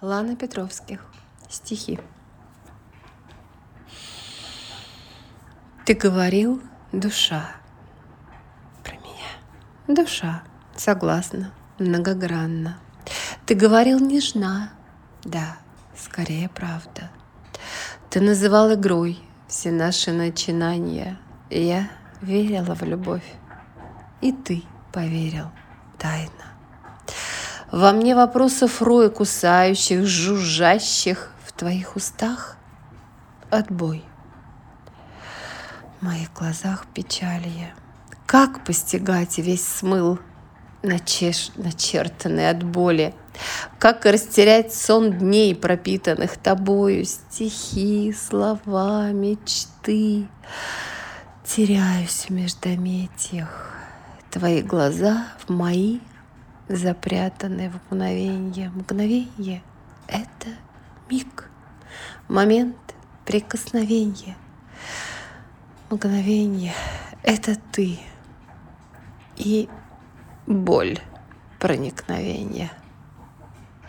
Лана Петровских. Стихи. Ты говорил, душа, про меня. Душа, согласна, многогранна. Ты говорил нежна, да, скорее правда. Ты называл игрой все наши начинания. Я верила в любовь, и ты поверил тайно. Во мне вопросов рой кусающих, жужжащих в твоих устах отбой. В моих глазах печалье. Как постигать весь смыл, начеш... начертанный от боли? Как растерять сон дней, пропитанных тобою, стихи, слова, мечты? Теряюсь в междометиях. Твои глаза в мои запрятанные в мгновенье. Мгновенье — это миг, момент прикосновения. Мгновенье — это ты и боль проникновения.